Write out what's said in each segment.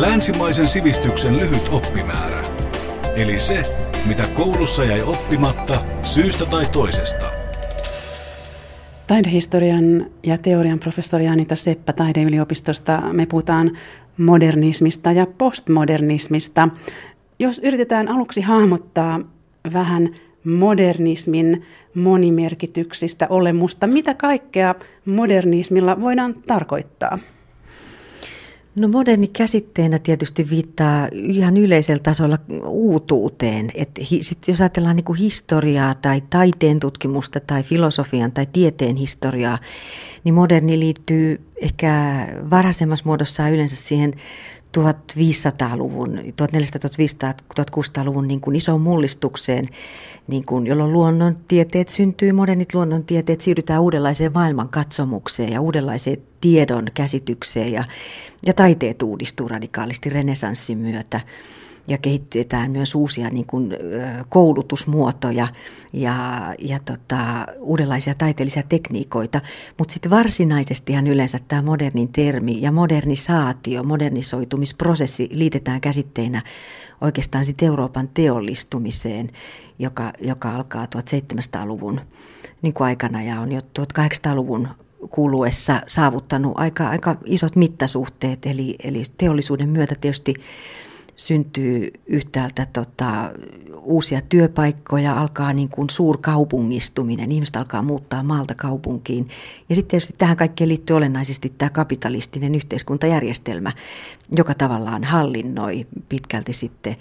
Länsimaisen sivistyksen lyhyt oppimäärä. Eli se, mitä koulussa jäi oppimatta syystä tai toisesta. Taidehistorian ja teorian professori Anita Seppä taideyliopistosta me puhutaan modernismista ja postmodernismista. Jos yritetään aluksi hahmottaa vähän modernismin monimerkityksistä olemusta, mitä kaikkea modernismilla voidaan tarkoittaa? No moderni käsitteenä tietysti viittaa ihan yleisellä tasolla uutuuteen. Et sit jos ajatellaan niin historiaa tai taiteen tutkimusta tai filosofian tai tieteen historiaa, niin moderni liittyy ehkä varhaisemmassa muodossa yleensä siihen 1500-luvun, 1400-1600-luvun niin kuin isoon mullistukseen, niin kuin, jolloin luonnontieteet syntyy, modernit luonnontieteet, siirrytään uudenlaiseen maailmankatsomukseen ja uudenlaiseen tiedon käsitykseen ja, ja taiteet uudistuu radikaalisti renesanssin myötä ja kehitetään myös uusia niin kuin, koulutusmuotoja ja, ja tota, uudenlaisia taiteellisia tekniikoita. Mutta sitten varsinaisestihan yleensä tämä modernin termi ja modernisaatio, modernisoitumisprosessi liitetään käsitteinä oikeastaan sitten Euroopan teollistumiseen, joka, joka alkaa 1700-luvun niin kuin aikana ja on jo 1800-luvun kuluessa saavuttanut aika, aika isot mittasuhteet. Eli, eli teollisuuden myötä tietysti syntyy yhtäältä tota, uusia työpaikkoja, alkaa niin kuin suurkaupungistuminen, ihmiset alkaa muuttaa maalta kaupunkiin. Ja sitten tietysti tähän kaikkeen liittyy olennaisesti tämä kapitalistinen yhteiskuntajärjestelmä, joka tavallaan hallinnoi pitkälti sitten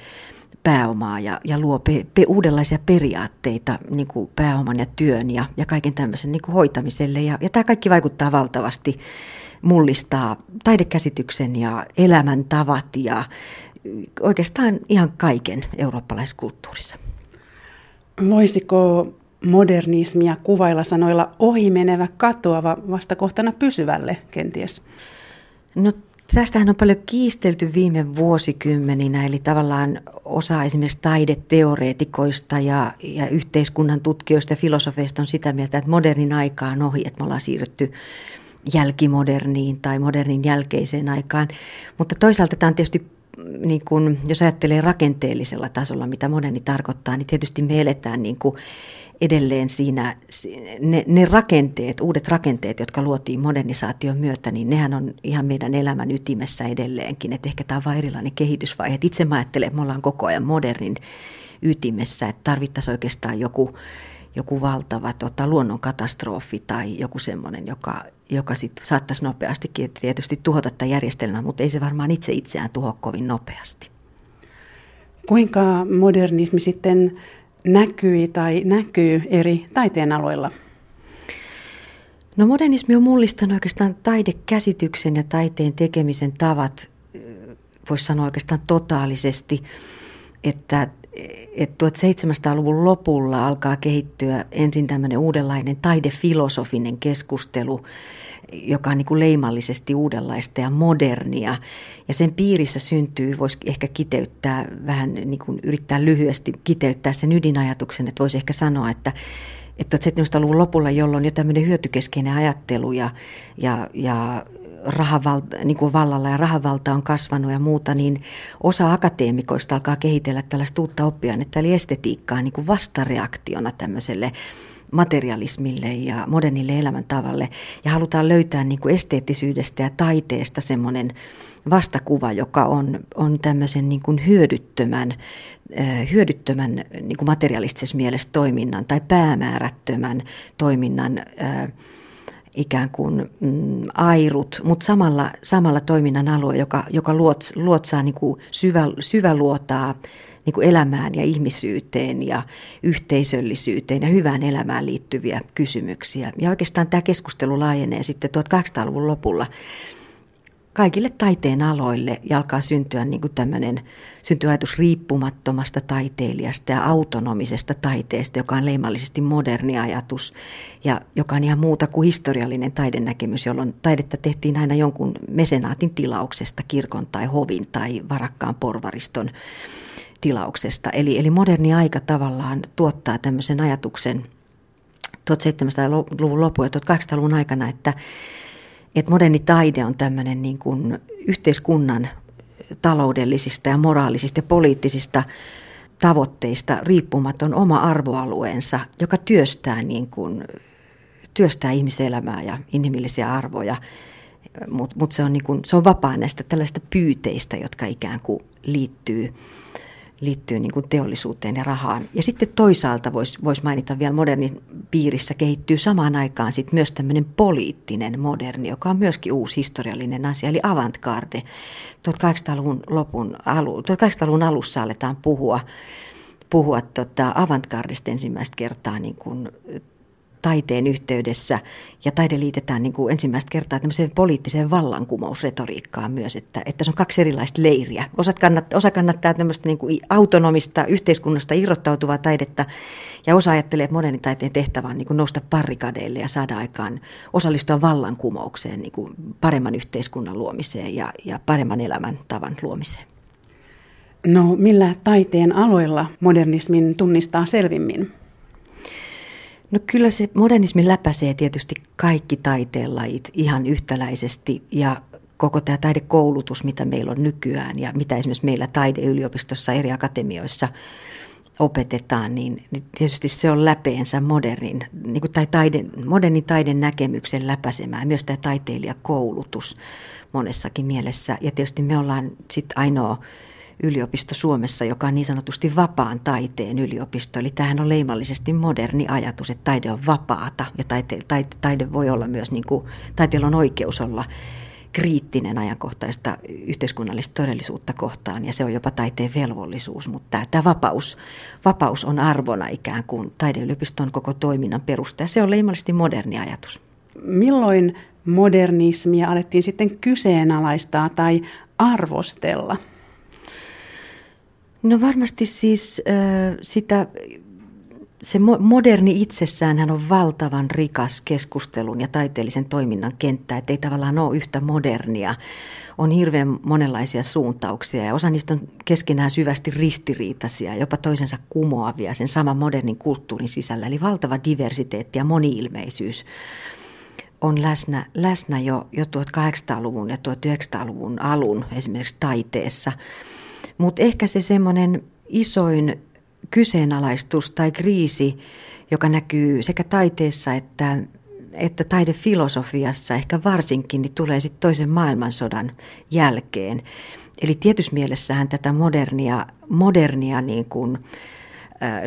pääomaa ja, ja luo pe, pe, uudenlaisia periaatteita niin kuin pääoman ja työn ja, ja kaiken tämmöisen niin kuin hoitamiselle. Ja, ja tämä kaikki vaikuttaa valtavasti, mullistaa taidekäsityksen ja elämäntavat ja oikeastaan ihan kaiken eurooppalaiskulttuurissa. Voisiko modernismia kuvailla sanoilla ohimenevä, katoava, vastakohtana pysyvälle kenties? No Tästähän on paljon kiistelty viime vuosikymmeninä, eli tavallaan osa esimerkiksi taideteoreetikoista ja, ja yhteiskunnan tutkijoista ja filosofeista on sitä mieltä, että modernin aika on ohi, että me ollaan siirrytty jälkimoderniin tai modernin jälkeiseen aikaan. Mutta toisaalta tämä on tietysti niin kuin, jos ajattelee rakenteellisella tasolla, mitä moderni tarkoittaa, niin tietysti me eletään niin kuin edelleen siinä, ne, ne rakenteet, uudet rakenteet, jotka luotiin modernisaation myötä, niin nehän on ihan meidän elämän ytimessä edelleenkin. Että ehkä tämä on vain erilainen kehitysvaihe. Et itse mä ajattelen, että me ollaan koko ajan modernin ytimessä, että tarvittaisiin oikeastaan joku, joku valtava tota, luonnonkatastrofi tai joku semmoinen, joka, joka sit saattaisi nopeastikin tietysti tuhota tätä järjestelmää, mutta ei se varmaan itse itseään tuho kovin nopeasti. Kuinka modernismi sitten näkyi tai näkyy eri taiteen aloilla? No modernismi on mullistanut oikeastaan taidekäsityksen ja taiteen tekemisen tavat, voisi sanoa oikeastaan totaalisesti, että, että 1700-luvun lopulla alkaa kehittyä ensin tämmöinen uudenlainen taidefilosofinen keskustelu, joka on niin kuin leimallisesti uudenlaista ja modernia. Ja sen piirissä syntyy, voisi ehkä kiteyttää vähän, niin kuin yrittää lyhyesti kiteyttää sen ydinajatuksen, että voisi ehkä sanoa, että että 70-luvun lopulla, jolloin jo tämmöinen hyötykeskeinen ajattelu ja, ja, ja rahavalta, niin kuin vallalla ja rahavalta on kasvanut ja muuta, niin osa akateemikoista alkaa kehitellä tällaista uutta oppiainetta, eli estetiikkaa niin kuin vastareaktiona tämmöiselle materialismille ja modernille elämäntavalle. Ja halutaan löytää niin kuin esteettisyydestä ja taiteesta semmoinen vastakuva, joka on, on tämmöisen niin kuin hyödyttömän, hyödyttömän niin kuin materialistisessa mielessä toiminnan tai päämäärättömän toiminnan ikään kuin mm, airut, mutta samalla, samalla toiminnan alue, joka, joka luots, luotsaa niin kuin syvä, syväluotaa niin kuin elämään ja ihmisyyteen ja yhteisöllisyyteen ja hyvään elämään liittyviä kysymyksiä. Ja oikeastaan tämä keskustelu laajenee sitten 1800-luvun lopulla kaikille taiteen aloille ja alkaa syntyä niin kuin tämmöinen, syntyy ajatus riippumattomasta taiteilijasta ja autonomisesta taiteesta, joka on leimallisesti moderni ajatus ja joka on ihan muuta kuin historiallinen taidenäkemys, jolloin taidetta tehtiin aina jonkun mesenaatin tilauksesta, kirkon tai hovin tai varakkaan porvariston tilauksesta. Eli, eli moderni aika tavallaan tuottaa tämmöisen ajatuksen 1700-luvun lopun ja 1800-luvun aikana, että, että moderni taide on tämmöinen niin kuin yhteiskunnan taloudellisista ja moraalisista ja poliittisista tavoitteista riippumaton oma arvoalueensa, joka työstää, niin kuin, työstää ihmiselämää ja inhimillisiä arvoja, mutta mut se, on niin se on vapaa näistä tällaista pyyteistä, jotka ikään kuin liittyy liittyy niin kuin teollisuuteen ja rahaan. Ja sitten toisaalta voisi vois mainita vielä modernin piirissä kehittyy samaan aikaan sit myös tämmöinen poliittinen moderni, joka on myöskin uusi historiallinen asia, eli avantgarde. 1800-luvun, lopun, alu, 1800-luvun alussa aletaan puhua, puhua tota avantgardista ensimmäistä kertaa niin kuin taiteen yhteydessä ja taide liitetään niin kuin ensimmäistä kertaa tämmöiseen poliittiseen vallankumousretoriikkaan myös, että, että se on kaksi erilaista leiriä. Osa kannattaa, osa kannattaa tämmöistä niin kuin autonomista yhteiskunnasta irrottautuvaa taidetta ja osa ajattelee, että modernin taiteen tehtävä on niin kuin nousta parikadeille ja saada aikaan osallistua vallankumoukseen, niin kuin paremman yhteiskunnan luomiseen ja, ja paremman elämäntavan luomiseen. No millä taiteen aloilla modernismin tunnistaa selvimmin? No kyllä se modernismi läpäisee tietysti kaikki taiteenlajit ihan yhtäläisesti ja koko tämä taidekoulutus, mitä meillä on nykyään ja mitä esimerkiksi meillä taideyliopistossa eri akatemioissa opetetaan, niin, niin tietysti se on läpeensä modernin, niin kuin, tai taide, modernin taiden näkemyksen läpäisemään, myös tämä taiteilijakoulutus monessakin mielessä. Ja tietysti me ollaan sitten ainoa yliopisto Suomessa, joka on niin sanotusti vapaan taiteen yliopisto. Eli tämähän on leimallisesti moderni ajatus, että taide on vapaata ja taite, taide, taide voi olla myös, niin kuin, taiteella on oikeus olla kriittinen ajankohtaista yhteiskunnallista todellisuutta kohtaan ja se on jopa taiteen velvollisuus, mutta tämä vapaus, vapaus on arvona ikään kuin taideyliopiston koko toiminnan perusta ja se on leimallisesti moderni ajatus. Milloin modernismia alettiin sitten kyseenalaistaa tai arvostella? No varmasti siis äh, sitä, se moderni itsessään hän on valtavan rikas keskustelun ja taiteellisen toiminnan kenttä, että ei tavallaan ole yhtä modernia. On hirveän monenlaisia suuntauksia ja osa niistä on keskenään syvästi ristiriitaisia, jopa toisensa kumoavia sen saman modernin kulttuurin sisällä. Eli valtava diversiteetti ja moniilmeisyys on läsnä, läsnä jo, jo 1800-luvun ja 1900-luvun alun esimerkiksi taiteessa – mutta ehkä se semmoinen isoin kyseenalaistus tai kriisi, joka näkyy sekä taiteessa että, että taidefilosofiassa ehkä varsinkin, niin tulee sitten toisen maailmansodan jälkeen. Eli tietyssä mielessähän tätä modernia, modernia niin kuin,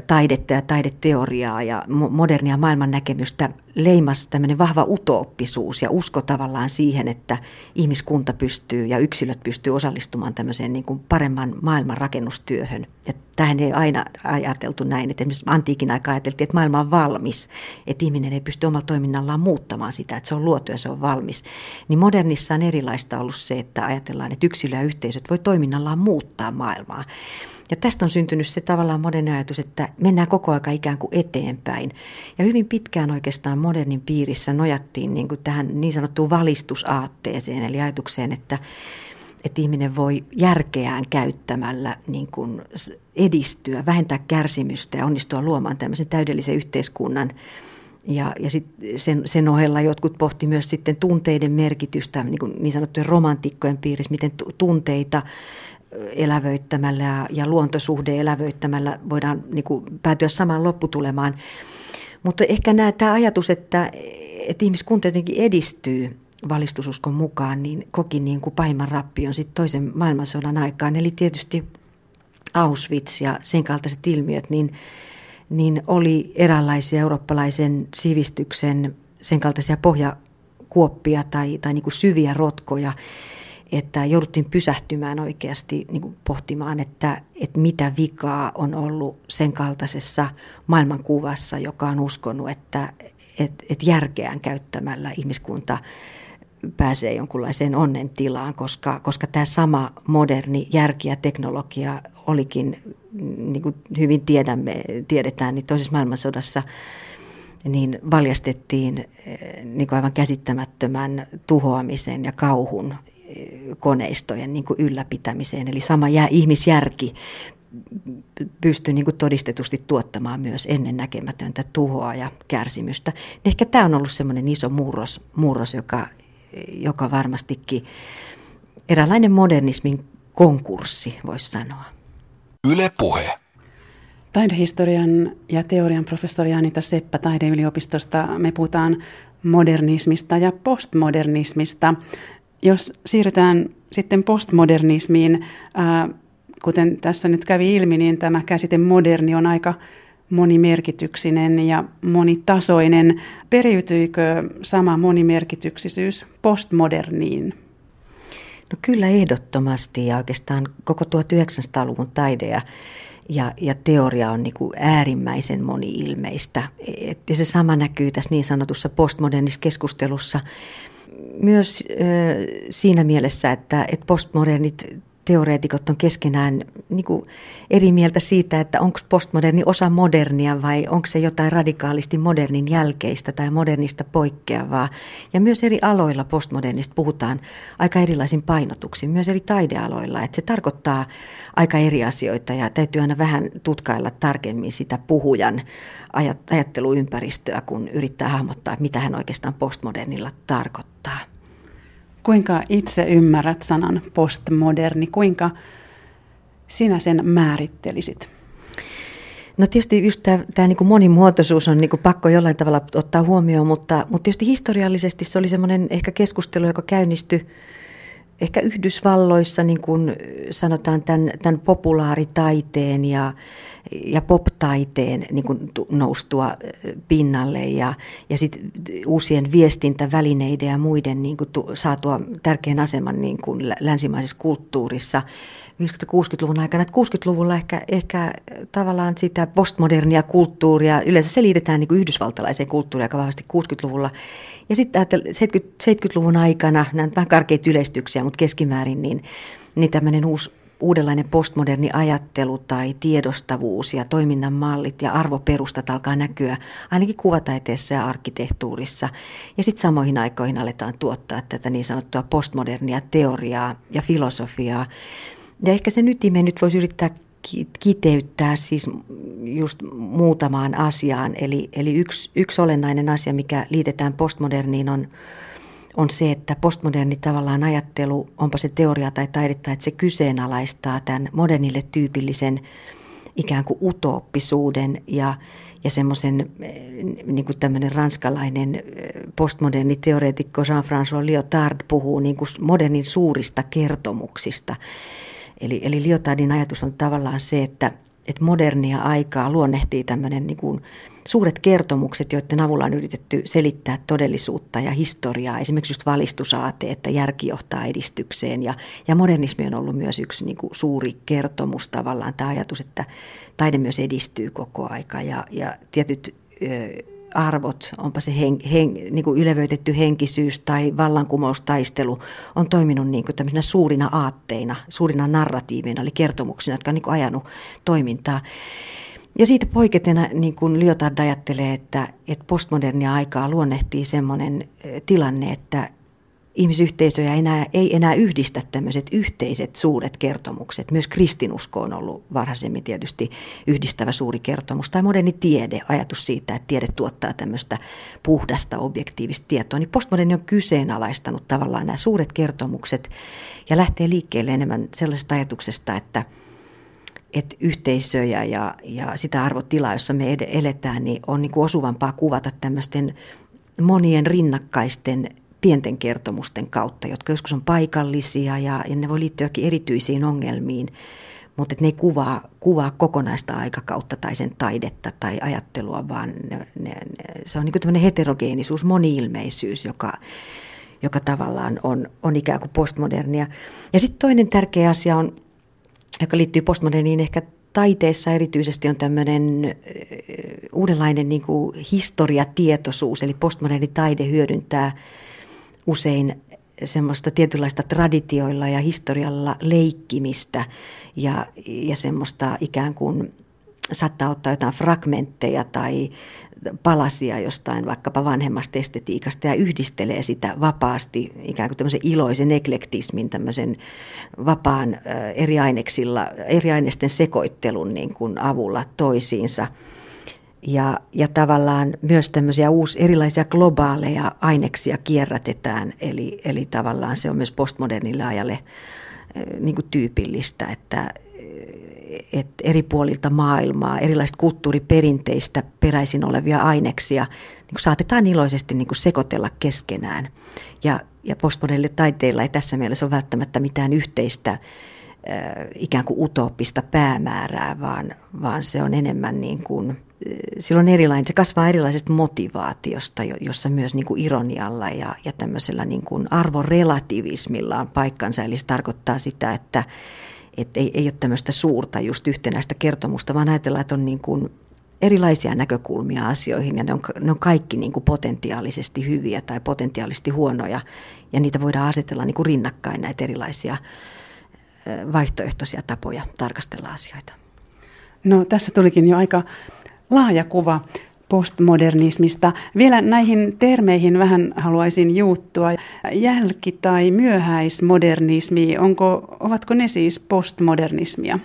taidetta ja taideteoriaa ja modernia maailman näkemystä leimas tämmöinen vahva utooppisuus ja usko tavallaan siihen, että ihmiskunta pystyy ja yksilöt pystyy osallistumaan tämmöiseen niin kuin paremman maailman rakennustyöhön. Ja tähän ei aina ajateltu näin, että esimerkiksi antiikin aika ajateltiin, että maailma on valmis, että ihminen ei pysty omalla toiminnallaan muuttamaan sitä, että se on luotu ja se on valmis. Niin modernissa on erilaista ollut se, että ajatellaan, että yksilö ja yhteisöt voi toiminnallaan muuttaa maailmaa. Ja tästä on syntynyt se tavallaan moderni ajatus, että mennään koko aika ikään kuin eteenpäin. Ja hyvin pitkään oikeastaan modernin piirissä nojattiin niin kuin tähän niin sanottuun valistusaatteeseen, eli ajatukseen, että, että ihminen voi järkeään käyttämällä niin kuin edistyä, vähentää kärsimystä ja onnistua luomaan tämmöisen täydellisen yhteiskunnan. Ja, ja sit sen, sen ohella jotkut pohti myös sitten tunteiden merkitystä niin, kuin niin sanottujen romantikkojen piirissä, miten tunteita elävöittämällä ja, ja luontosuhde elävöittämällä voidaan niin kuin, päätyä samaan lopputulemaan. Mutta ehkä nämä, tämä ajatus, että, että ihmiskunta jotenkin edistyy valistususkon mukaan, niin koki niin kuin pahimman rappion sitten toisen maailmansodan aikaan. Eli tietysti Auschwitz ja sen kaltaiset ilmiöt, niin, niin oli eräänlaisia eurooppalaisen sivistyksen sen kaltaisia pohjakuoppia tai, tai niin kuin syviä rotkoja, että jouduttiin pysähtymään oikeasti niin kuin pohtimaan, että, että mitä vikaa on ollut sen kaltaisessa maailmankuvassa, joka on uskonut, että, että, että järkeään käyttämällä ihmiskunta pääsee jonkunlaiseen onnen tilaan, koska, koska tämä sama moderni järki ja teknologia olikin, niin kuin hyvin tiedämme, tiedetään, niin toisessa maailmansodassa niin valjastettiin niin kuin aivan käsittämättömän tuhoamisen ja kauhun koneistojen niin kuin ylläpitämiseen. Eli sama jää, ihmisjärki pystyy niin kuin todistetusti tuottamaan myös ennennäkemätöntä tuhoa ja kärsimystä. Ehkä tämä on ollut semmoinen iso murros, murros joka, joka varmastikin eräänlainen modernismin konkurssi, voisi sanoa. Yle Puhe. Taidehistorian ja teorian professori Anita Seppä taideyliopistosta. Me puhutaan modernismista ja postmodernismista. Jos siirrytään sitten postmodernismiin, ää, kuten tässä nyt kävi ilmi, niin tämä käsite moderni on aika monimerkityksinen ja monitasoinen. Periytyykö sama monimerkityksisyys postmoderniin? No kyllä ehdottomasti ja oikeastaan koko 1900-luvun taide ja, ja, ja teoria on niin äärimmäisen moni-ilmeistä. Et, ja se sama näkyy tässä niin sanotussa postmodernissa keskustelussa myös siinä mielessä, että, että postmodernit teoreetikot on keskenään niin kuin eri mieltä siitä, että onko postmoderni osa modernia vai onko se jotain radikaalisti modernin jälkeistä tai modernista poikkeavaa. Ja myös eri aloilla postmodernista puhutaan aika erilaisin painotuksin, myös eri taidealoilla. Että se tarkoittaa aika eri asioita ja täytyy aina vähän tutkailla tarkemmin sitä puhujan ajatteluympäristöä, kun yrittää hahmottaa, mitä hän oikeastaan postmodernilla tarkoittaa. Kuinka itse ymmärrät sanan postmoderni? Kuinka sinä sen määrittelisit? No tietysti just tämä, tämä niin monimuotoisuus on niin pakko jollain tavalla ottaa huomioon, mutta, mutta tietysti historiallisesti se oli semmoinen ehkä keskustelu, joka käynnistyi ehkä Yhdysvalloissa niin kuin sanotaan tämän, tämän populaaritaiteen ja, ja pop-taiteen niin kuin noustua pinnalle ja, ja sitten uusien viestintävälineiden ja muiden niin kuin saatua tärkeän aseman niin kuin länsimaisessa kulttuurissa – 50-60-luvun aikana. Että 60-luvulla ehkä, ehkä tavallaan sitä postmodernia kulttuuria, yleensä se liitetään niin kuin yhdysvaltalaiseen kulttuuriin aika vahvasti 60-luvulla. Ja sitten 70-luvun aikana, nämä vähän karkeita yleistyksiä, mutta keskimäärin, niin, niin tämmöinen uusi uudenlainen postmoderni ajattelu tai tiedostavuus ja toiminnan mallit ja arvoperustat alkaa näkyä ainakin kuvataiteessa ja arkkitehtuurissa. Ja sitten samoihin aikoihin aletaan tuottaa tätä niin sanottua postmodernia teoriaa ja filosofiaa, ja ehkä se ytime nyt voisi yrittää kiteyttää siis just muutamaan asiaan. Eli, eli yksi, yksi olennainen asia, mikä liitetään postmoderniin, on, on se, että postmoderni tavallaan ajattelu, onpa se teoria tai taidetta, että se kyseenalaistaa tämän modernille tyypillisen ikään kuin utooppisuuden ja, ja semmoisen niin kuin tämmöinen ranskalainen postmoderni teoreetikko Jean-François Lyotard puhuu niin kuin modernin suurista kertomuksista. Eli, eli Liotardin ajatus on tavallaan se, että, että modernia aikaa luonnehtii tämmöinen niin kuin suuret kertomukset, joiden avulla on yritetty selittää todellisuutta ja historiaa. Esimerkiksi just valistusaate, että järki johtaa edistykseen. Ja, ja modernismi on ollut myös yksi niin kuin suuri kertomus tavallaan, tämä ajatus, että taide myös edistyy koko aika. Ja, ja tietyt arvot, onpa se hen, hen, niin kuin ylevöitetty henkisyys tai vallankumoustaistelu, on toiminut niin kuin suurina aatteina, suurina narratiiveina, eli kertomuksina, jotka on niin kuin ajanut toimintaa. Ja siitä poiketena niin kuin Lyotard ajattelee, että, että postmodernia aikaa luonnehtii sellainen tilanne, että ihmisyhteisöjä enää, ei enää yhdistä tämmöiset yhteiset suuret kertomukset. Myös kristinusko on ollut varhaisemmin tietysti yhdistävä suuri kertomus. Tai moderni tiede, ajatus siitä, että tiede tuottaa tämmöistä puhdasta objektiivista tietoa. Niin postmoderni on kyseenalaistanut tavallaan nämä suuret kertomukset ja lähtee liikkeelle enemmän sellaisesta ajatuksesta, että että yhteisöjä ja, ja sitä arvotilaa, jossa me eletään, niin on niin kuin osuvampaa kuvata tämmöisten monien rinnakkaisten pienten kertomusten kautta, jotka joskus on paikallisia ja, ja ne voi liittyäkin erityisiin ongelmiin, mutta ne ei kuvaa, kuvaa kokonaista aikakautta tai sen taidetta tai ajattelua, vaan ne, ne, ne, se on niin tämmöinen heterogeenisuus, moniilmeisyys, joka, joka tavallaan on, on ikään kuin postmodernia. Ja sitten toinen tärkeä asia on, joka liittyy postmoderniin ehkä taiteessa erityisesti on tämmöinen uudenlainen niin kuin historiatietoisuus, eli postmoderni taide hyödyntää usein semmoista tietynlaista traditioilla ja historialla leikkimistä ja, ja semmoista ikään kuin saattaa ottaa jotain fragmentteja tai palasia jostain vaikkapa vanhemmasta estetiikasta ja yhdistelee sitä vapaasti ikään kuin tämmöisen iloisen eklektismin, tämmöisen vapaan eri aineksilla, eri aineisten sekoittelun niin kuin avulla toisiinsa – ja, ja tavallaan myös tämmöisiä uusi, erilaisia globaaleja aineksia kierrätetään, eli, eli tavallaan se on myös postmodernille ajalle niin kuin tyypillistä, että että eri puolilta maailmaa, erilaisista kulttuuriperinteistä peräisin olevia aineksia niin saatetaan iloisesti niin kuin sekoitella keskenään. Ja, ja postmodernille taiteilla ei tässä mielessä ole välttämättä mitään yhteistä äh, ikään kuin utooppista päämäärää, vaan, vaan se on enemmän niin kuin, silloin erilainen, se kasvaa erilaisesta motivaatiosta, jossa myös niin kuin ironialla ja, ja tämmöisellä niin kuin arvorelativismilla on paikkansa. Eli se tarkoittaa sitä, että, että ei, ei ole tämmöistä suurta just yhtenäistä kertomusta, vaan ajatellaan, että on niin kuin erilaisia näkökulmia asioihin ja ne on, ne on kaikki niin kuin potentiaalisesti hyviä tai potentiaalisesti huonoja ja niitä voidaan asetella niin kuin rinnakkain näitä erilaisia vaihtoehtoisia tapoja tarkastella asioita. No tässä tulikin jo aika laaja kuva postmodernismista. Vielä näihin termeihin vähän haluaisin juuttua. Jälki- tai myöhäismodernismi, onko, ovatko ne siis postmodernismia?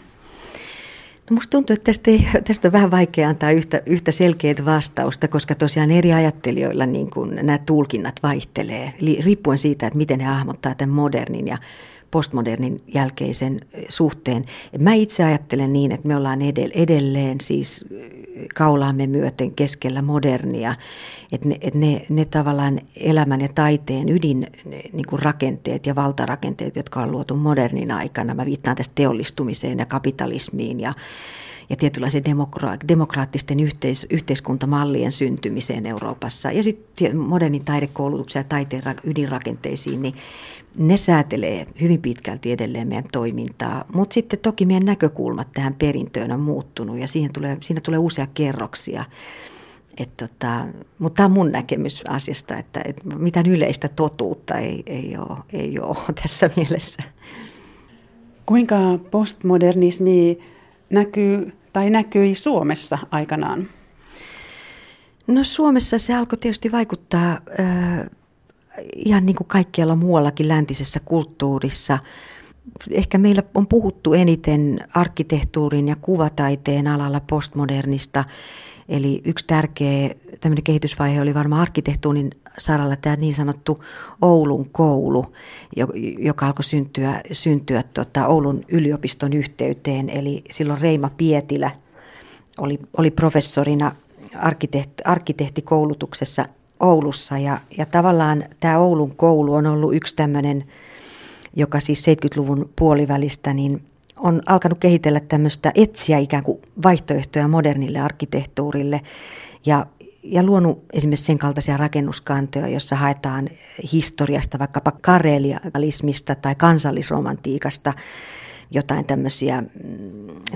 No musta tuntuu, että tästä, ei, tästä on vähän vaikea antaa yhtä, yhtä selkeää vastausta, koska tosiaan eri ajattelijoilla niin kun nämä tulkinnat vaihtelee, riippuen siitä, että miten he hahmottaa tämän modernin ja postmodernin jälkeisen suhteen. Mä itse ajattelen niin, että me ollaan edelleen siis kaulaamme myöten keskellä modernia, että ne, että ne, ne tavallaan elämän ja taiteen ydin niin kuin rakenteet ja valtarakenteet, jotka on luotu modernin aikana, mä viittaan tästä teollistumiseen ja kapitalismiin ja ja tietynlaisen demokra- demokraattisten yhteis- yhteiskuntamallien syntymiseen Euroopassa ja sitten modernin taidekoulutuksen ja taiteen ydinrakenteisiin, niin ne säätelee hyvin pitkälti edelleen meidän toimintaa, mutta sitten toki meidän näkökulmat tähän perintöön on muuttunut ja siihen tulee, siinä tulee uusia kerroksia. Et tota, mutta tämä on mun näkemys asiasta, että, että mitään yleistä totuutta ei, ei, ole, ei ole tässä mielessä. Kuinka postmodernismi näkyy tai näkyi Suomessa aikanaan? No Suomessa se alkoi tietysti vaikuttaa äh, ihan niin kuin kaikkialla muuallakin läntisessä kulttuurissa. Ehkä meillä on puhuttu eniten arkkitehtuurin ja kuvataiteen alalla postmodernista. Eli yksi tärkeä tämmöinen kehitysvaihe oli varmaan arkkitehtuurin saralla tämä niin sanottu Oulun koulu, joka alkoi syntyä, syntyä tota Oulun yliopiston yhteyteen. Eli silloin Reima Pietilä oli, oli professorina arkkitehti, arkkitehtikoulutuksessa Oulussa ja, ja tavallaan tämä Oulun koulu on ollut yksi tämmöinen, joka siis 70-luvun puolivälistä niin on alkanut kehitellä tämmöistä etsiä ikään kuin vaihtoehtoja modernille arkkitehtuurille ja, ja luonut esimerkiksi sen kaltaisia rakennuskantoja, jossa haetaan historiasta, vaikkapa karelialismista tai kansallisromantiikasta jotain tämmöisiä mm,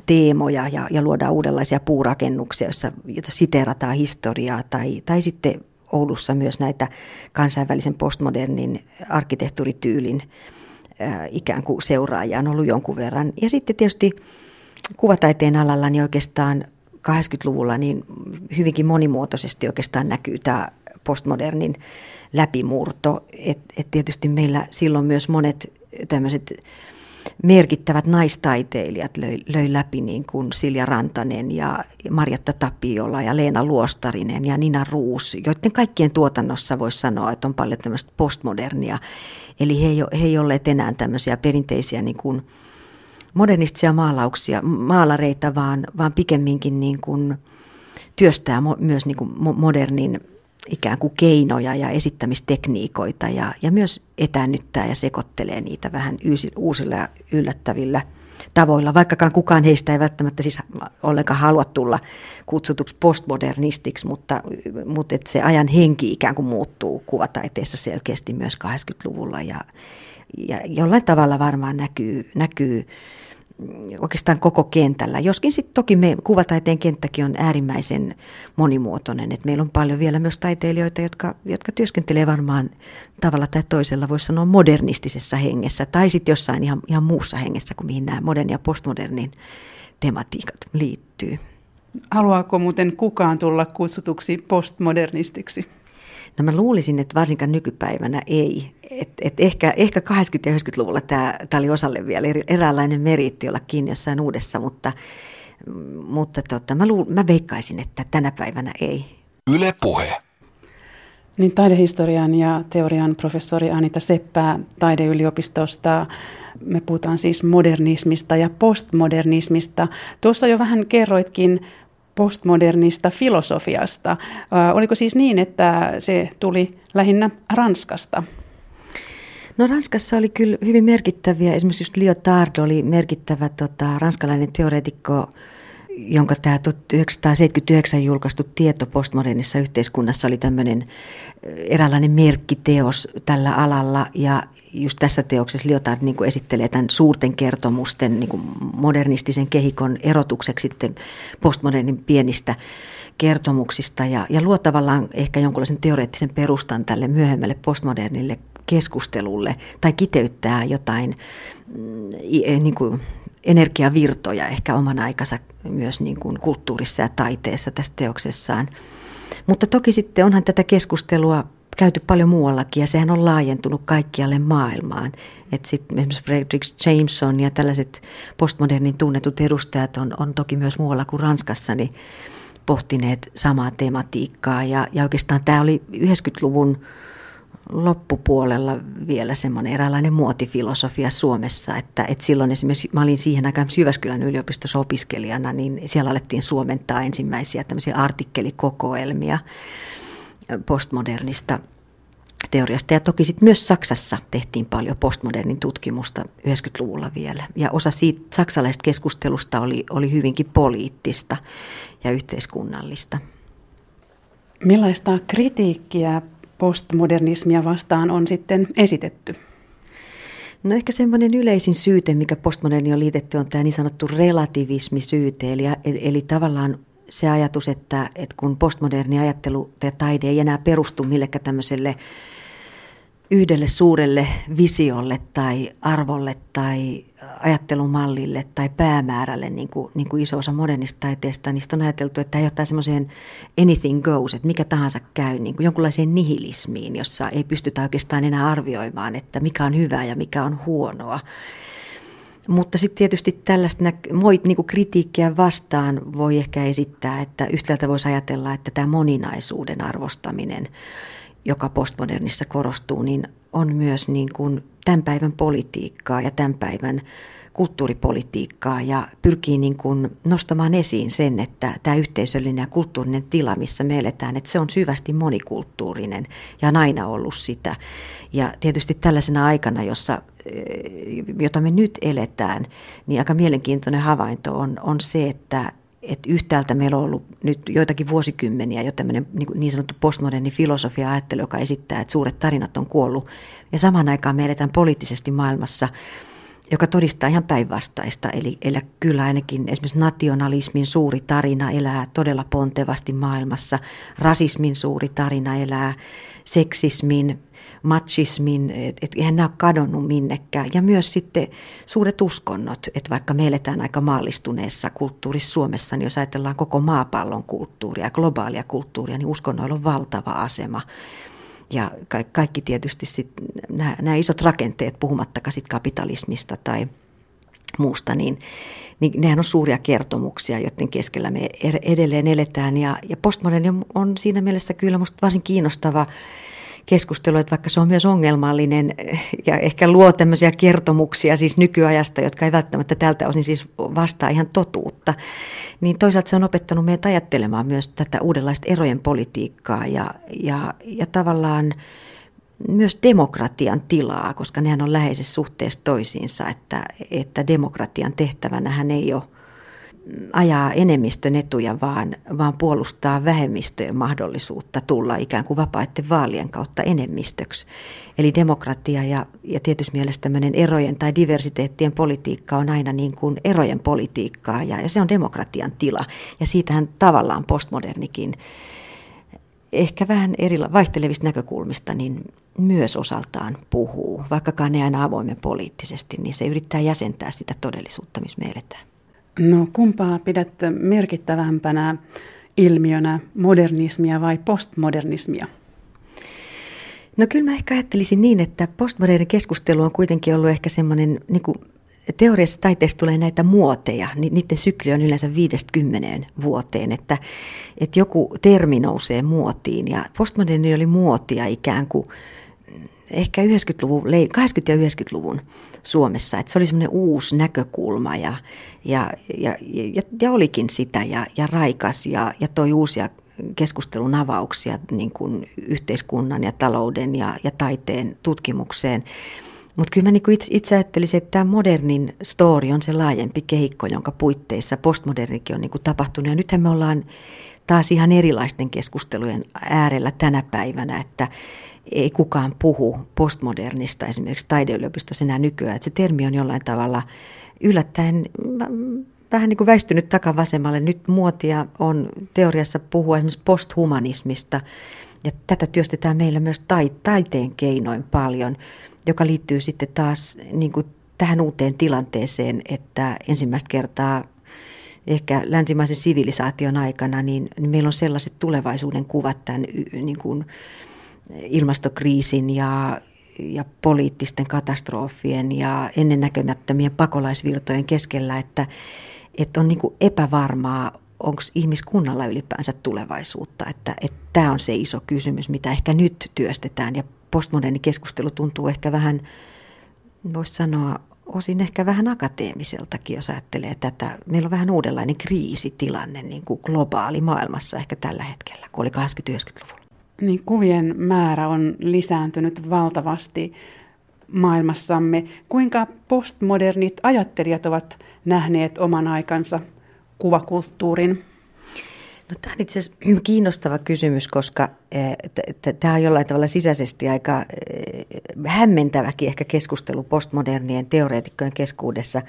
teemoja ja, ja luodaan uudenlaisia puurakennuksia, joissa siteerataan historiaa tai, tai sitten Oulussa myös näitä kansainvälisen postmodernin arkkitehtuurityylin ikään kuin seuraajia on ollut jonkun verran. Ja sitten tietysti kuvataiteen alalla niin oikeastaan 80-luvulla niin hyvinkin monimuotoisesti oikeastaan näkyy tämä postmodernin läpimurto. Et, et tietysti meillä silloin myös monet tämmöiset merkittävät naistaiteilijat löi, löi läpi niin kuin Silja Rantanen ja Marjatta Tapiola ja Leena Luostarinen ja Nina Ruus, joiden kaikkien tuotannossa voisi sanoa, että on paljon tämmöistä postmodernia. Eli he ei, he ei olleet enää tämmöisiä perinteisiä niin kuin modernistisia maalauksia, maalareita, vaan, vaan pikemminkin niin kuin työstää mo, myös niin kuin modernin ikään kuin keinoja ja esittämistekniikoita ja, ja myös etäännyttää ja sekoittelee niitä vähän uusilla ja yllättävillä tavoilla, vaikkakaan kukaan heistä ei välttämättä siis ollenkaan halua tulla kutsutuksi postmodernistiksi, mutta, mutta että se ajan henki ikään kuin muuttuu kuvataiteessa selkeästi myös 80-luvulla ja, ja jollain tavalla varmaan näkyy, näkyy oikeastaan koko kentällä. Joskin sitten toki me kuvataiteen kenttäkin on äärimmäisen monimuotoinen. Et meillä on paljon vielä myös taiteilijoita, jotka, jotka työskentelee varmaan tavalla tai toisella, voisi sanoa modernistisessa hengessä, tai sitten jossain ihan, ihan muussa hengessä kuin mihin nämä moderni ja postmodernin tematiikat liittyy. Haluaako muuten kukaan tulla kutsutuksi postmodernistiksi? No mä luulisin, että varsinkaan nykypäivänä ei. Et, et ehkä, ehkä 80- ja 90-luvulla tämä, oli osalle vielä eräänlainen meriitti olla kiinni jossain uudessa, mutta, mutta tota, mä, luul, mä veikkaisin, että tänä päivänä ei. Yle Puhe. Niin taidehistorian ja teorian professori Anita Seppää taideyliopistosta. Me puhutaan siis modernismista ja postmodernismista. Tuossa jo vähän kerroitkin postmodernista filosofiasta. Oliko siis niin, että se tuli lähinnä Ranskasta? No Ranskassa oli kyllä hyvin merkittäviä, esimerkiksi just Lyotard oli merkittävä tota, ranskalainen teoreetikko, jonka tämä 1979 julkaistu tieto postmodernissa yhteiskunnassa oli tämmöinen eräänlainen merkkiteos tällä alalla. Ja just tässä teoksessa Lyotard niin esittelee tämän suurten kertomusten niin modernistisen kehikon erotukseksi sitten postmodernin pienistä kertomuksista. Ja, ja luo tavallaan ehkä jonkunlaisen teoreettisen perustan tälle myöhemmälle postmodernille keskustelulle tai kiteyttää jotain mm, niin kuin energiavirtoja ehkä oman aikansa myös niin kuin kulttuurissa ja taiteessa tässä teoksessaan. Mutta toki sitten onhan tätä keskustelua käyty paljon muuallakin ja sehän on laajentunut kaikkialle maailmaan. Että sitten esimerkiksi Frederick Jameson ja tällaiset postmodernin tunnetut edustajat on, on toki myös muualla kuin Ranskassa niin pohtineet samaa tematiikkaa. Ja, ja oikeastaan tämä oli 90-luvun loppupuolella vielä semmoinen eräänlainen muotifilosofia Suomessa, että, että silloin esimerkiksi mä olin siihen aikaan Jyväskylän yliopistossa opiskelijana, niin siellä alettiin suomentaa ensimmäisiä tämmöisiä artikkelikokoelmia postmodernista teoriasta. Ja toki sitten myös Saksassa tehtiin paljon postmodernin tutkimusta 90-luvulla vielä. Ja osa siitä saksalaisesta keskustelusta oli, oli hyvinkin poliittista ja yhteiskunnallista. Millaista kritiikkiä postmodernismia vastaan on sitten esitetty? No ehkä semmoinen yleisin syyte, mikä postmoderni on liitetty, on tämä niin sanottu relativismisyyte, eli, eli tavallaan se ajatus, että, että kun postmoderni ajattelu ja taide ei enää perustu millekään tämmöiselle yhdelle suurelle visiolle tai arvolle tai ajattelumallille tai päämäärälle, niin kuin, niin kuin iso osa modernista taiteesta, niin on ajateltu, että tämä johtaa semmoiseen anything goes, että mikä tahansa käy, niin kuin jonkunlaiseen nihilismiin, jossa ei pystytä oikeastaan enää arvioimaan, että mikä on hyvää ja mikä on huonoa. Mutta sitten tietysti tällaista niin kuin kritiikkiä vastaan voi ehkä esittää, että yhtäältä voisi ajatella, että tämä moninaisuuden arvostaminen, joka postmodernissa korostuu, niin on myös niin kuin tämän päivän politiikkaa ja tämän päivän kulttuuripolitiikkaa ja pyrkii niin kuin nostamaan esiin sen, että tämä yhteisöllinen ja kulttuurinen tila, missä me eletään, että se on syvästi monikulttuurinen ja on aina ollut sitä. Ja tietysti tällaisena aikana, jossa, eh, jota me nyt eletään, niin aika mielenkiintoinen havainto on, on se, että että yhtäältä meillä on ollut nyt joitakin vuosikymmeniä jo tämmöinen niin, niin sanottu postmoderni filosofia ajattelu, joka esittää, että suuret tarinat on kuollut. Ja samaan aikaan me eletään poliittisesti maailmassa, joka todistaa ihan päinvastaista. Eli, eli kyllä ainakin esimerkiksi nationalismin suuri tarina elää todella pontevasti maailmassa. Rasismin suuri tarina elää, seksismin, machismin, että et eihän nämä ole kadonnut minnekään. Ja myös sitten suuret uskonnot, että vaikka me eletään aika maallistuneessa kulttuurissa Suomessa, niin jos ajatellaan koko maapallon kulttuuria, globaalia kulttuuria, niin uskonnoilla on valtava asema. Ja kaikki tietysti sit, nämä, nämä isot rakenteet, puhumattakaan sit kapitalismista tai muusta, niin, niin nehän on suuria kertomuksia, joiden keskellä me edelleen eletään. Ja, ja postmoderni on, siinä mielessä kyllä musta varsin kiinnostava keskustelu, että vaikka se on myös ongelmallinen ja ehkä luo tämmöisiä kertomuksia siis nykyajasta, jotka ei välttämättä tältä osin siis vastaa ihan totuutta, niin toisaalta se on opettanut meitä ajattelemaan myös tätä uudenlaista erojen politiikkaa ja, ja, ja tavallaan myös demokratian tilaa, koska nehän on läheisessä suhteessa toisiinsa, että, että demokratian tehtävänä hän ei ole ajaa enemmistön etuja, vaan, vaan puolustaa vähemmistöjen mahdollisuutta tulla ikään kuin vapaiden vaalien kautta enemmistöksi. Eli demokratia ja, ja tietysti mielestä tämmöinen erojen tai diversiteettien politiikka on aina niin kuin erojen politiikkaa ja, ja se on demokratian tila. Ja siitähän tavallaan postmodernikin ehkä vähän eri vaihtelevista näkökulmista niin myös osaltaan puhuu. Vaikkakaan ne aina avoimen poliittisesti, niin se yrittää jäsentää sitä todellisuutta, missä me eletään. No kumpaa pidät merkittävämpänä ilmiönä, modernismia vai postmodernismia? No kyllä mä ehkä ajattelisin niin, että postmoderni keskustelu on kuitenkin ollut ehkä semmoinen, niin kuin teoriassa taiteessa tulee näitä muoteja, niin niiden sykli on yleensä 50 vuoteen, että, että joku termi nousee muotiin ja postmoderni oli muotia ikään kuin ehkä 90-luvun, 80- ja 90-luvun Suomessa, että se oli semmoinen uusi näkökulma ja, ja, ja, ja, ja olikin sitä ja, ja raikas ja, ja toi uusia keskustelun avauksia niin kuin yhteiskunnan ja talouden ja, ja taiteen tutkimukseen. Mutta kyllä mä niin itse, itse ajattelisin, että tämä modernin story on se laajempi kehikko, jonka puitteissa postmodernikin on niin kuin tapahtunut. Ja nythän me ollaan taas ihan erilaisten keskustelujen äärellä tänä päivänä, että ei kukaan puhu postmodernista esimerkiksi taideyliopistossa enää nykyään. Että se termi on jollain tavalla yllättäen vähän niin kuin väistynyt takavasemmalle. Nyt muotia on teoriassa puhua esimerkiksi posthumanismista, ja tätä työstetään meillä myös taiteen keinoin paljon, joka liittyy sitten taas niin kuin tähän uuteen tilanteeseen, että ensimmäistä kertaa ehkä länsimaisen sivilisaation aikana, niin, niin meillä on sellaiset tulevaisuuden kuvat tämän niin kuin ilmastokriisin ja, ja poliittisten katastrofien ja ennennäkemättömien pakolaisvirtojen keskellä, että, että on niin kuin epävarmaa, onko ihmiskunnalla ylipäänsä tulevaisuutta. Että, että tämä on se iso kysymys, mitä ehkä nyt työstetään. Ja postmoderni keskustelu tuntuu ehkä vähän, voisi sanoa, osin ehkä vähän akateemiseltakin, jos ajattelee tätä. Meillä on vähän uudenlainen kriisitilanne niin kuin globaali maailmassa ehkä tällä hetkellä, kuin oli 80-90-luvulla. Niin kuvien määrä on lisääntynyt valtavasti maailmassamme. Kuinka postmodernit ajattelijat ovat nähneet oman aikansa kuvakulttuurin? No, tämä on itse asiassa kiinnostava kysymys, koska eh, tämä on jollain tavalla sisäisesti aika eh, hämmentäväkin ehkä keskustelu postmodernien teoreetikkojen keskuudessa.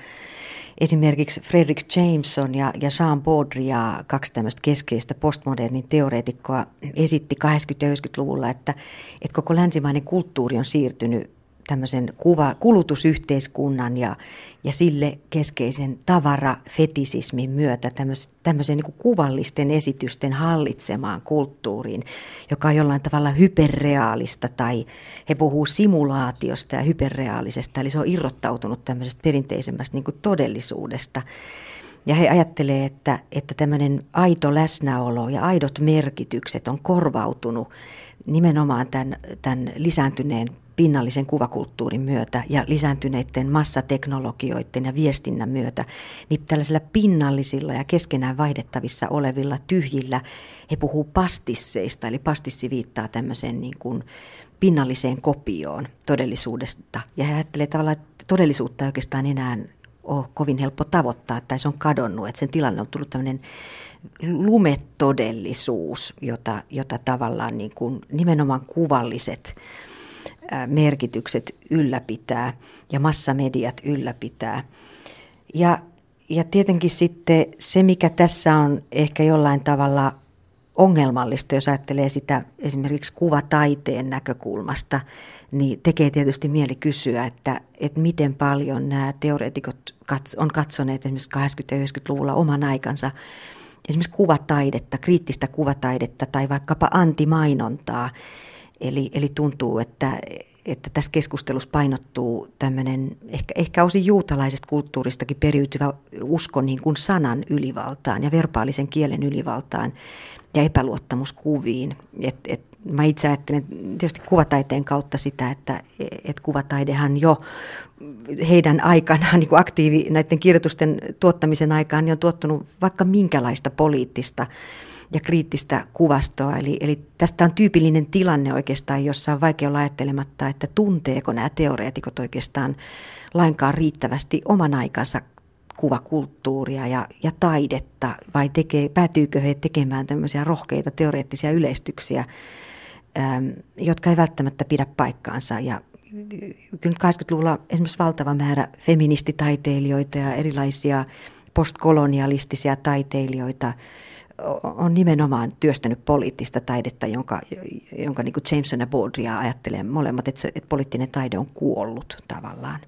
Esimerkiksi Frederick Jameson ja, ja Jean Baudrillard, kaksi tämmöistä keskeistä postmodernin teoreetikkoa, esitti 80- ja 90-luvulla, että, että koko länsimainen kulttuuri on siirtynyt tämmöisen kuva, kulutusyhteiskunnan ja, ja sille keskeisen tavarafetisismin myötä tämmöisen niin kuvallisten esitysten hallitsemaan kulttuuriin, joka on jollain tavalla hyperreaalista tai he puhuu simulaatiosta ja hyperreaalisesta, eli se on irrottautunut tämmöisestä perinteisemmästä niin todellisuudesta. Ja he ajattelee, että, että tämmöinen aito läsnäolo ja aidot merkitykset on korvautunut nimenomaan tämän, tämän lisääntyneen pinnallisen kuvakulttuurin myötä ja lisääntyneiden massateknologioiden ja viestinnän myötä, niin tällaisilla pinnallisilla ja keskenään vaihdettavissa olevilla tyhjillä he puhuu pastisseista, eli pastissi viittaa tämmöiseen niin kuin pinnalliseen kopioon todellisuudesta. Ja he ajattelee tavallaan, että todellisuutta ei oikeastaan enää ole kovin helppo tavoittaa, tai se on kadonnut, että sen tilanne on tullut tämmöinen lumetodellisuus, jota, jota tavallaan niin kuin nimenomaan kuvalliset merkitykset ylläpitää ja massamediat ylläpitää. Ja, ja tietenkin sitten se, mikä tässä on ehkä jollain tavalla ongelmallista, jos ajattelee sitä esimerkiksi kuvataiteen näkökulmasta, niin tekee tietysti mieli kysyä, että, että miten paljon nämä teoreetikot on katsoneet esimerkiksi 80- ja 90-luvulla oman aikansa esimerkiksi kuvataidetta, kriittistä kuvataidetta tai vaikkapa antimainontaa. Eli, eli tuntuu, että, että tässä keskustelussa painottuu tämmöinen ehkä, ehkä osin juutalaisesta kulttuuristakin periytyvä usko niin kuin sanan ylivaltaan ja verbaalisen kielen ylivaltaan ja epäluottamuskuviin. Et, et, mä itse ajattelen tietysti kuvataiteen kautta sitä, että et kuvataidehan jo heidän aikanaan niin aktiivi näiden kirjoitusten tuottamisen aikaan niin on tuottanut vaikka minkälaista poliittista ja kriittistä kuvastoa. Eli, eli tästä on tyypillinen tilanne oikeastaan, jossa on vaikea olla ajattelematta, että tunteeko nämä teoreetikot oikeastaan lainkaan riittävästi oman aikansa kuvakulttuuria ja, ja taidetta, vai tekee, päätyykö he tekemään tämmöisiä rohkeita teoreettisia yleistyksiä, ähm, jotka ei välttämättä pidä paikkaansa. Ja kyllä 80-luvulla esimerkiksi valtava määrä feministitaiteilijoita ja erilaisia postkolonialistisia taiteilijoita on nimenomaan työstänyt poliittista taidetta, jonka, jonka niin kuin Jameson ja Baudrillard ajattelee molemmat, että, se, että poliittinen taide on kuollut tavallaan.